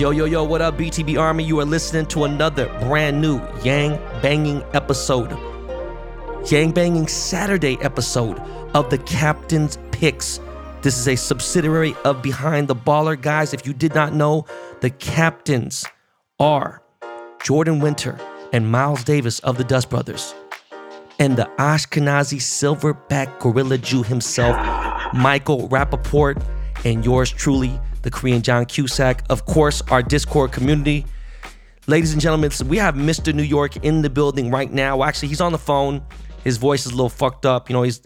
Yo, yo, yo, what up, BTB Army? You are listening to another brand new Yang Banging episode. Yang Banging Saturday episode of the Captain's Picks. This is a subsidiary of Behind the Baller. Guys, if you did not know, the captains are Jordan Winter and Miles Davis of the Dust Brothers, and the Ashkenazi silverback gorilla Jew himself, Michael Rappaport, and yours truly, the Korean John Cusack. Of course, our Discord community. Ladies and gentlemen, we have Mr. New York in the building right now. Actually, he's on the phone. His voice is a little fucked up. You know, he's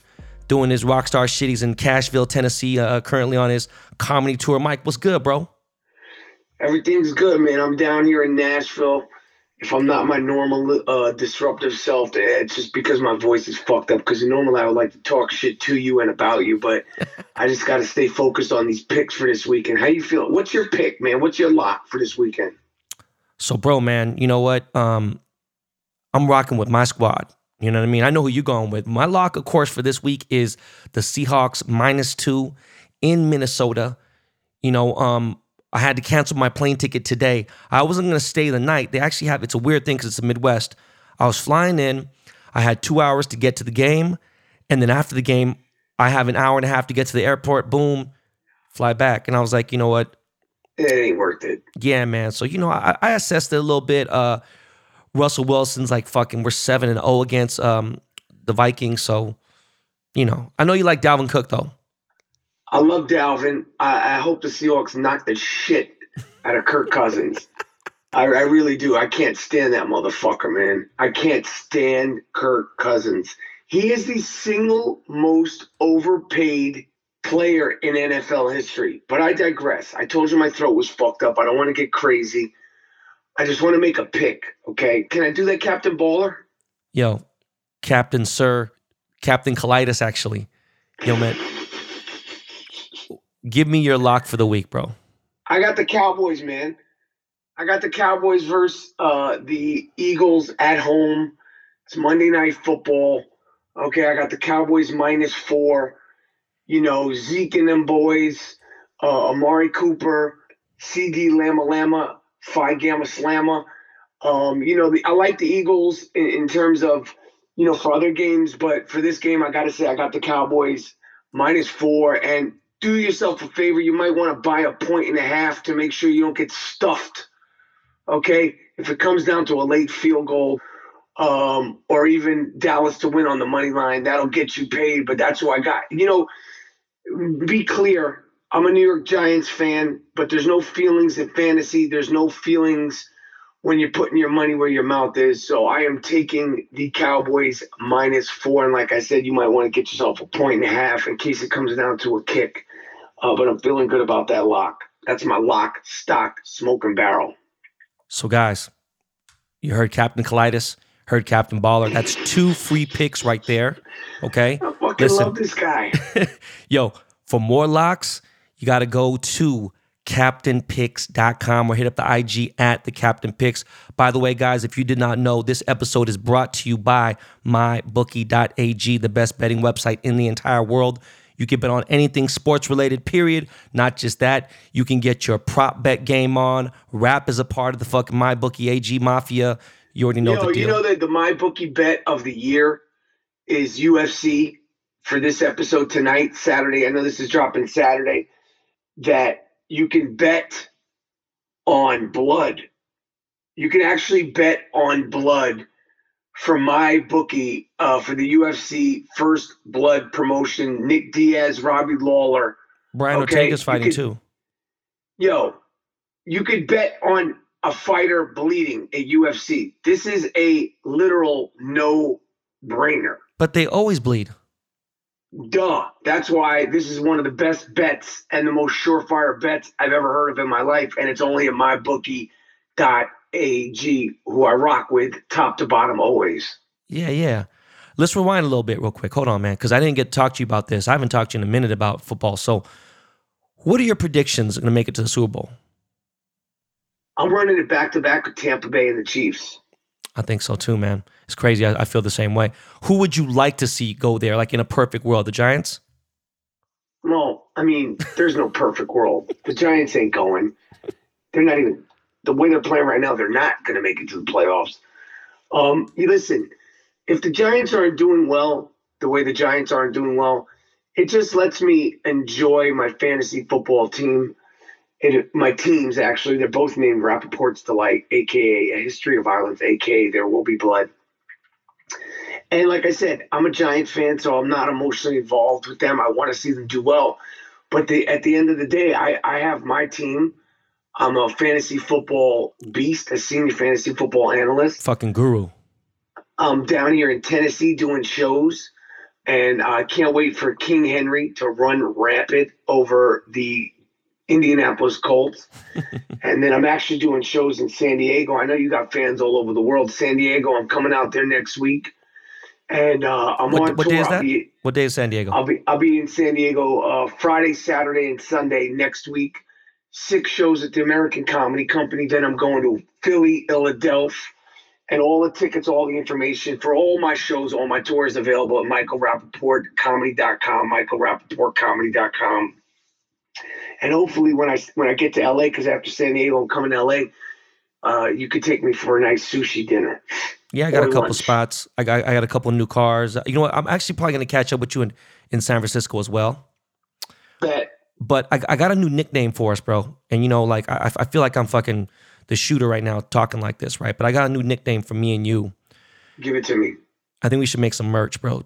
doing his rock star shit. He's in Cashville, Tennessee, uh, currently on his comedy tour. Mike, what's good, bro? Everything's good, man. I'm down here in Nashville. If I'm not my normal uh, disruptive self, it's just because my voice is fucked up. Because normally I would like to talk shit to you and about you, but I just got to stay focused on these picks for this weekend. How you feel? What's your pick, man? What's your lock for this weekend? So, bro, man, you know what? Um, I'm rocking with my squad. You know what I mean? I know who you're going with. My lock, of course, for this week is the Seahawks minus two in Minnesota. You know, um, I had to cancel my plane ticket today. I wasn't going to stay the night. They actually have, it's a weird thing because it's the Midwest. I was flying in. I had two hours to get to the game. And then after the game, I have an hour and a half to get to the airport. Boom, fly back. And I was like, you know what? It ain't worth it. Yeah, man. So, you know, I, I assessed it a little bit. Uh, Russell Wilson's like fucking, we're 7 and 0 against um, the Vikings. So, you know, I know you like Dalvin Cook, though. I love Dalvin. I, I hope the Seahawks knock the shit out of Kirk Cousins. I, I really do. I can't stand that motherfucker, man. I can't stand Kirk Cousins. He is the single most overpaid player in NFL history. But I digress. I told you my throat was fucked up. I don't want to get crazy. I just want to make a pick, okay? Can I do that, Captain Baller? Yo, Captain Sir, Captain Colitis, actually. Yo, man. Give me your lock for the week, bro. I got the Cowboys, man. I got the Cowboys versus uh, the Eagles at home. It's Monday Night Football. Okay, I got the Cowboys minus four. You know, Zeke and them boys, uh, Amari Cooper, CD Lama Lama, Phi Gamma Slamma. Um, you know, the, I like the Eagles in, in terms of, you know, for other games, but for this game, I got to say, I got the Cowboys minus four. And do yourself a favor. You might want to buy a point and a half to make sure you don't get stuffed. Okay. If it comes down to a late field goal, um, or even Dallas to win on the money line, that'll get you paid. But that's who I got. You know, be clear. I'm a New York Giants fan, but there's no feelings in fantasy. There's no feelings when you're putting your money where your mouth is. So I am taking the Cowboys minus four. And like I said, you might want to get yourself a point and a half in case it comes down to a kick. Uh, but I'm feeling good about that lock. That's my lock, stock, smoking barrel. So, guys, you heard Captain Colitis, heard Captain Baller. That's two free picks right there. Okay. I fucking Listen. love this guy. Yo, for more locks, you got to go to captainpicks.com or hit up the IG at the Captain Picks. By the way, guys, if you did not know, this episode is brought to you by mybookie.ag, the best betting website in the entire world. You can bet on anything sports related, period. Not just that. You can get your prop bet game on. Rap is a part of the fucking MyBookie AG Mafia. You already know you know, the deal. You know that the MyBookie bet of the year is UFC for this episode tonight, Saturday. I know this is dropping Saturday. That you can bet on blood. You can actually bet on blood for my bookie uh, for the UFC first blood promotion. Nick Diaz, Robbie Lawler. Brian okay? Ortega's fighting could, too. Yo, you could bet on a fighter bleeding at UFC. This is a literal no brainer. But they always bleed. Duh. That's why this is one of the best bets and the most surefire bets I've ever heard of in my life. And it's only at mybookie.ag, who I rock with top to bottom always. Yeah, yeah. Let's rewind a little bit real quick. Hold on, man, because I didn't get to talk to you about this. I haven't talked to you in a minute about football. So, what are your predictions going to make it to the Super Bowl? I'm running it back to back with Tampa Bay and the Chiefs. I think so too, man. It's crazy. I, I, feel the same way. Who would you like to see go there, like in a perfect world? The Giants? Well, I mean, there's no perfect world. The Giants ain't going. they're not even the way they're playing right now. They're not going to make it to the playoffs. Um, listen, if the Giants aren't doing well the way the Giants aren't doing well, it just lets me enjoy my fantasy football team. It, my teams actually, they're both named Rappaport's Delight, aka A History of Violence, aka There Will Be Blood. And like I said, I'm a Giant fan, so I'm not emotionally involved with them. I want to see them do well. But the, at the end of the day, I, I have my team. I'm a fantasy football beast, a senior fantasy football analyst. Fucking guru. I'm down here in Tennessee doing shows, and I can't wait for King Henry to run rampant over the Indianapolis Colts. and then I'm actually doing shows in San Diego. I know you got fans all over the world. San Diego, I'm coming out there next week. And uh, I'm What, on what tour. day is that? be- What day is San Diego? I'll be I'll be in San Diego uh, Friday, Saturday, and Sunday next week. Six shows at the American Comedy Company. Then I'm going to Philly, Philadelphia, and all the tickets, all the information for all my shows, all my tours available at michaelrappaportcomedy.com, michaelrappaportcomedy.com. And hopefully, when I when I get to LA, because after San Diego, I'm coming to LA. Uh, you could take me for a nice sushi dinner. Yeah, I got a couple lunch. spots. I got I got a couple new cars. You know what? I'm actually probably gonna catch up with you in, in San Francisco as well. Bet But I, I got a new nickname for us, bro. And you know, like I, I feel like I'm fucking the shooter right now, talking like this, right? But I got a new nickname for me and you. give it to me. I think we should make some merch, bro.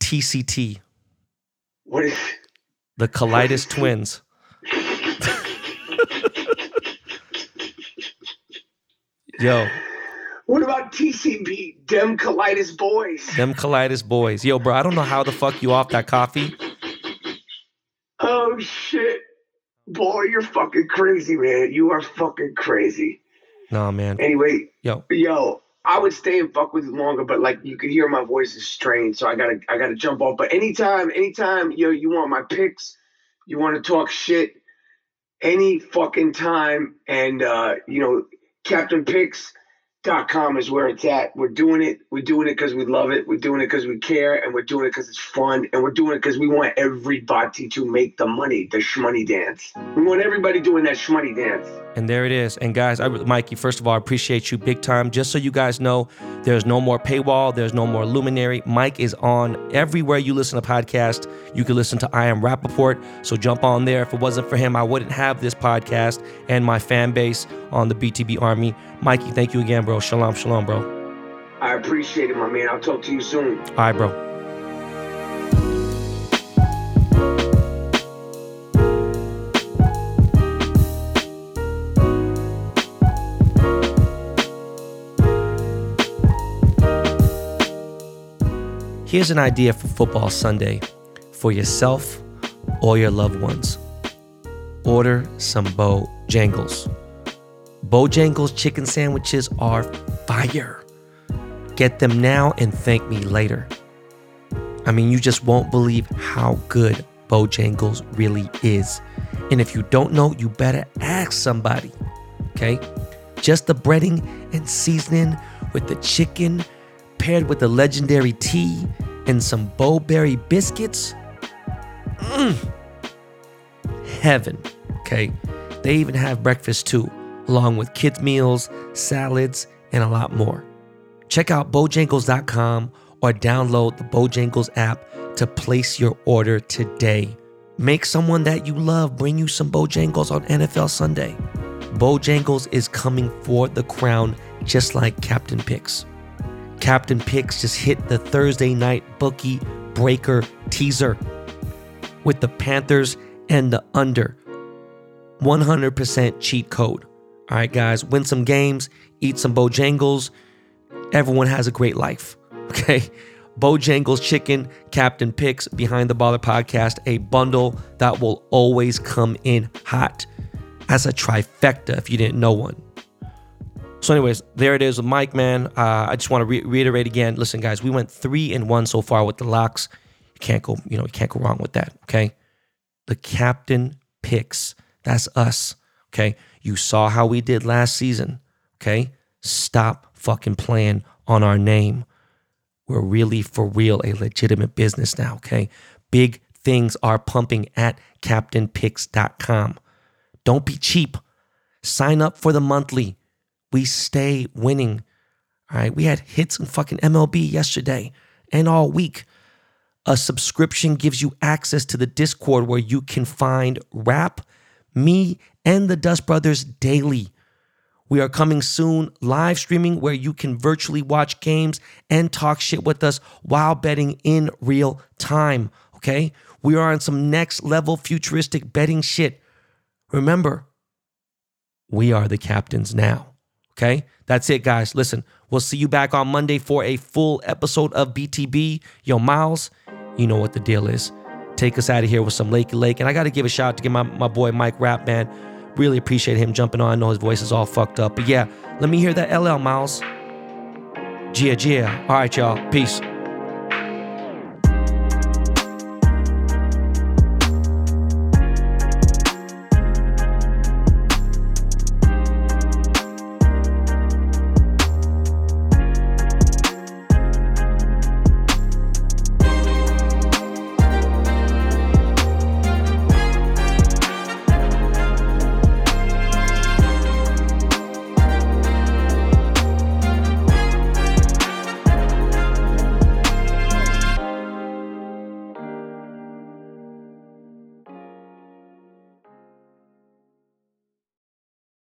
TCT, What is? the Colitis Twins. Yo, What about TCB? Dem Colitis Boys. them Colitis boys. Yo, bro, I don't know how the fuck you off that coffee. Oh shit. Boy, you're fucking crazy, man. You are fucking crazy. No, man. Anyway, Yo, yo, I would stay and fuck with you longer, but like you could hear my voice is strained, so I gotta I gotta jump off. But anytime, anytime, yo, you want my picks, you want to talk shit, any fucking time, and uh, you know, CaptainPicks.com is where it's at. We're doing it. We're doing it because we love it. We're doing it because we care, and we're doing it because it's fun, and we're doing it because we want everybody to make the money, the shmoney dance. We want everybody doing that shmoney dance. And there it is. And guys, I, Mikey, first of all, I appreciate you big time. Just so you guys know, there's no more paywall, there's no more luminary. Mike is on everywhere you listen to podcasts. You can listen to I Am Rappaport. So jump on there. If it wasn't for him, I wouldn't have this podcast and my fan base on the BTB Army. Mikey, thank you again, bro. Shalom, shalom, bro. I appreciate it, my man. I'll talk to you soon. All right, bro. Here's an idea for Football Sunday for yourself or your loved ones. Order some Bojangles. Bojangles chicken sandwiches are fire. Get them now and thank me later. I mean, you just won't believe how good Bojangles really is. And if you don't know, you better ask somebody. Okay? Just the breading and seasoning with the chicken paired with the legendary tea and some Bo-Berry biscuits. Mm. Heaven. Okay? They even have breakfast too, along with kids' meals, salads, and a lot more. Check out Bojangles.com or download the Bojangles app to place your order today. Make someone that you love bring you some Bojangles on NFL Sunday. Bojangles is coming for the crown just like Captain Picks. Captain Picks just hit the Thursday night bookie breaker teaser with the Panthers and the under. 100% cheat code. All right, guys, win some games, eat some Bojangles. Everyone has a great life. Okay. Bojangles Chicken, Captain Picks, Behind the Baller Podcast, a bundle that will always come in hot as a trifecta if you didn't know one. So, anyways, there it is with Mike, man. Uh, I just want to re- reiterate again. Listen, guys, we went three and one so far with the locks. You can't go, you know, you can't go wrong with that. Okay. The captain picks. That's us. Okay. You saw how we did last season. Okay. Stop fucking playing on our name. We're really for real a legitimate business now. Okay. Big things are pumping at captainpicks.com. Don't be cheap. Sign up for the monthly. We stay winning. All right. We had hits in fucking MLB yesterday and all week. A subscription gives you access to the Discord where you can find rap, me, and the Dust Brothers daily. We are coming soon, live streaming where you can virtually watch games and talk shit with us while betting in real time. Okay? We are on some next level futuristic betting shit. Remember, we are the captains now. Okay? That's it, guys. Listen, we'll see you back on Monday for a full episode of BTB. Yo, Miles, you know what the deal is. Take us out of here with some Lakey Lake. And I got to give a shout out to get my, my boy Mike Rap, man. Really appreciate him jumping on. I know his voice is all fucked up. But yeah, let me hear that LL, Miles. Gia, Gia. All right, y'all. Peace.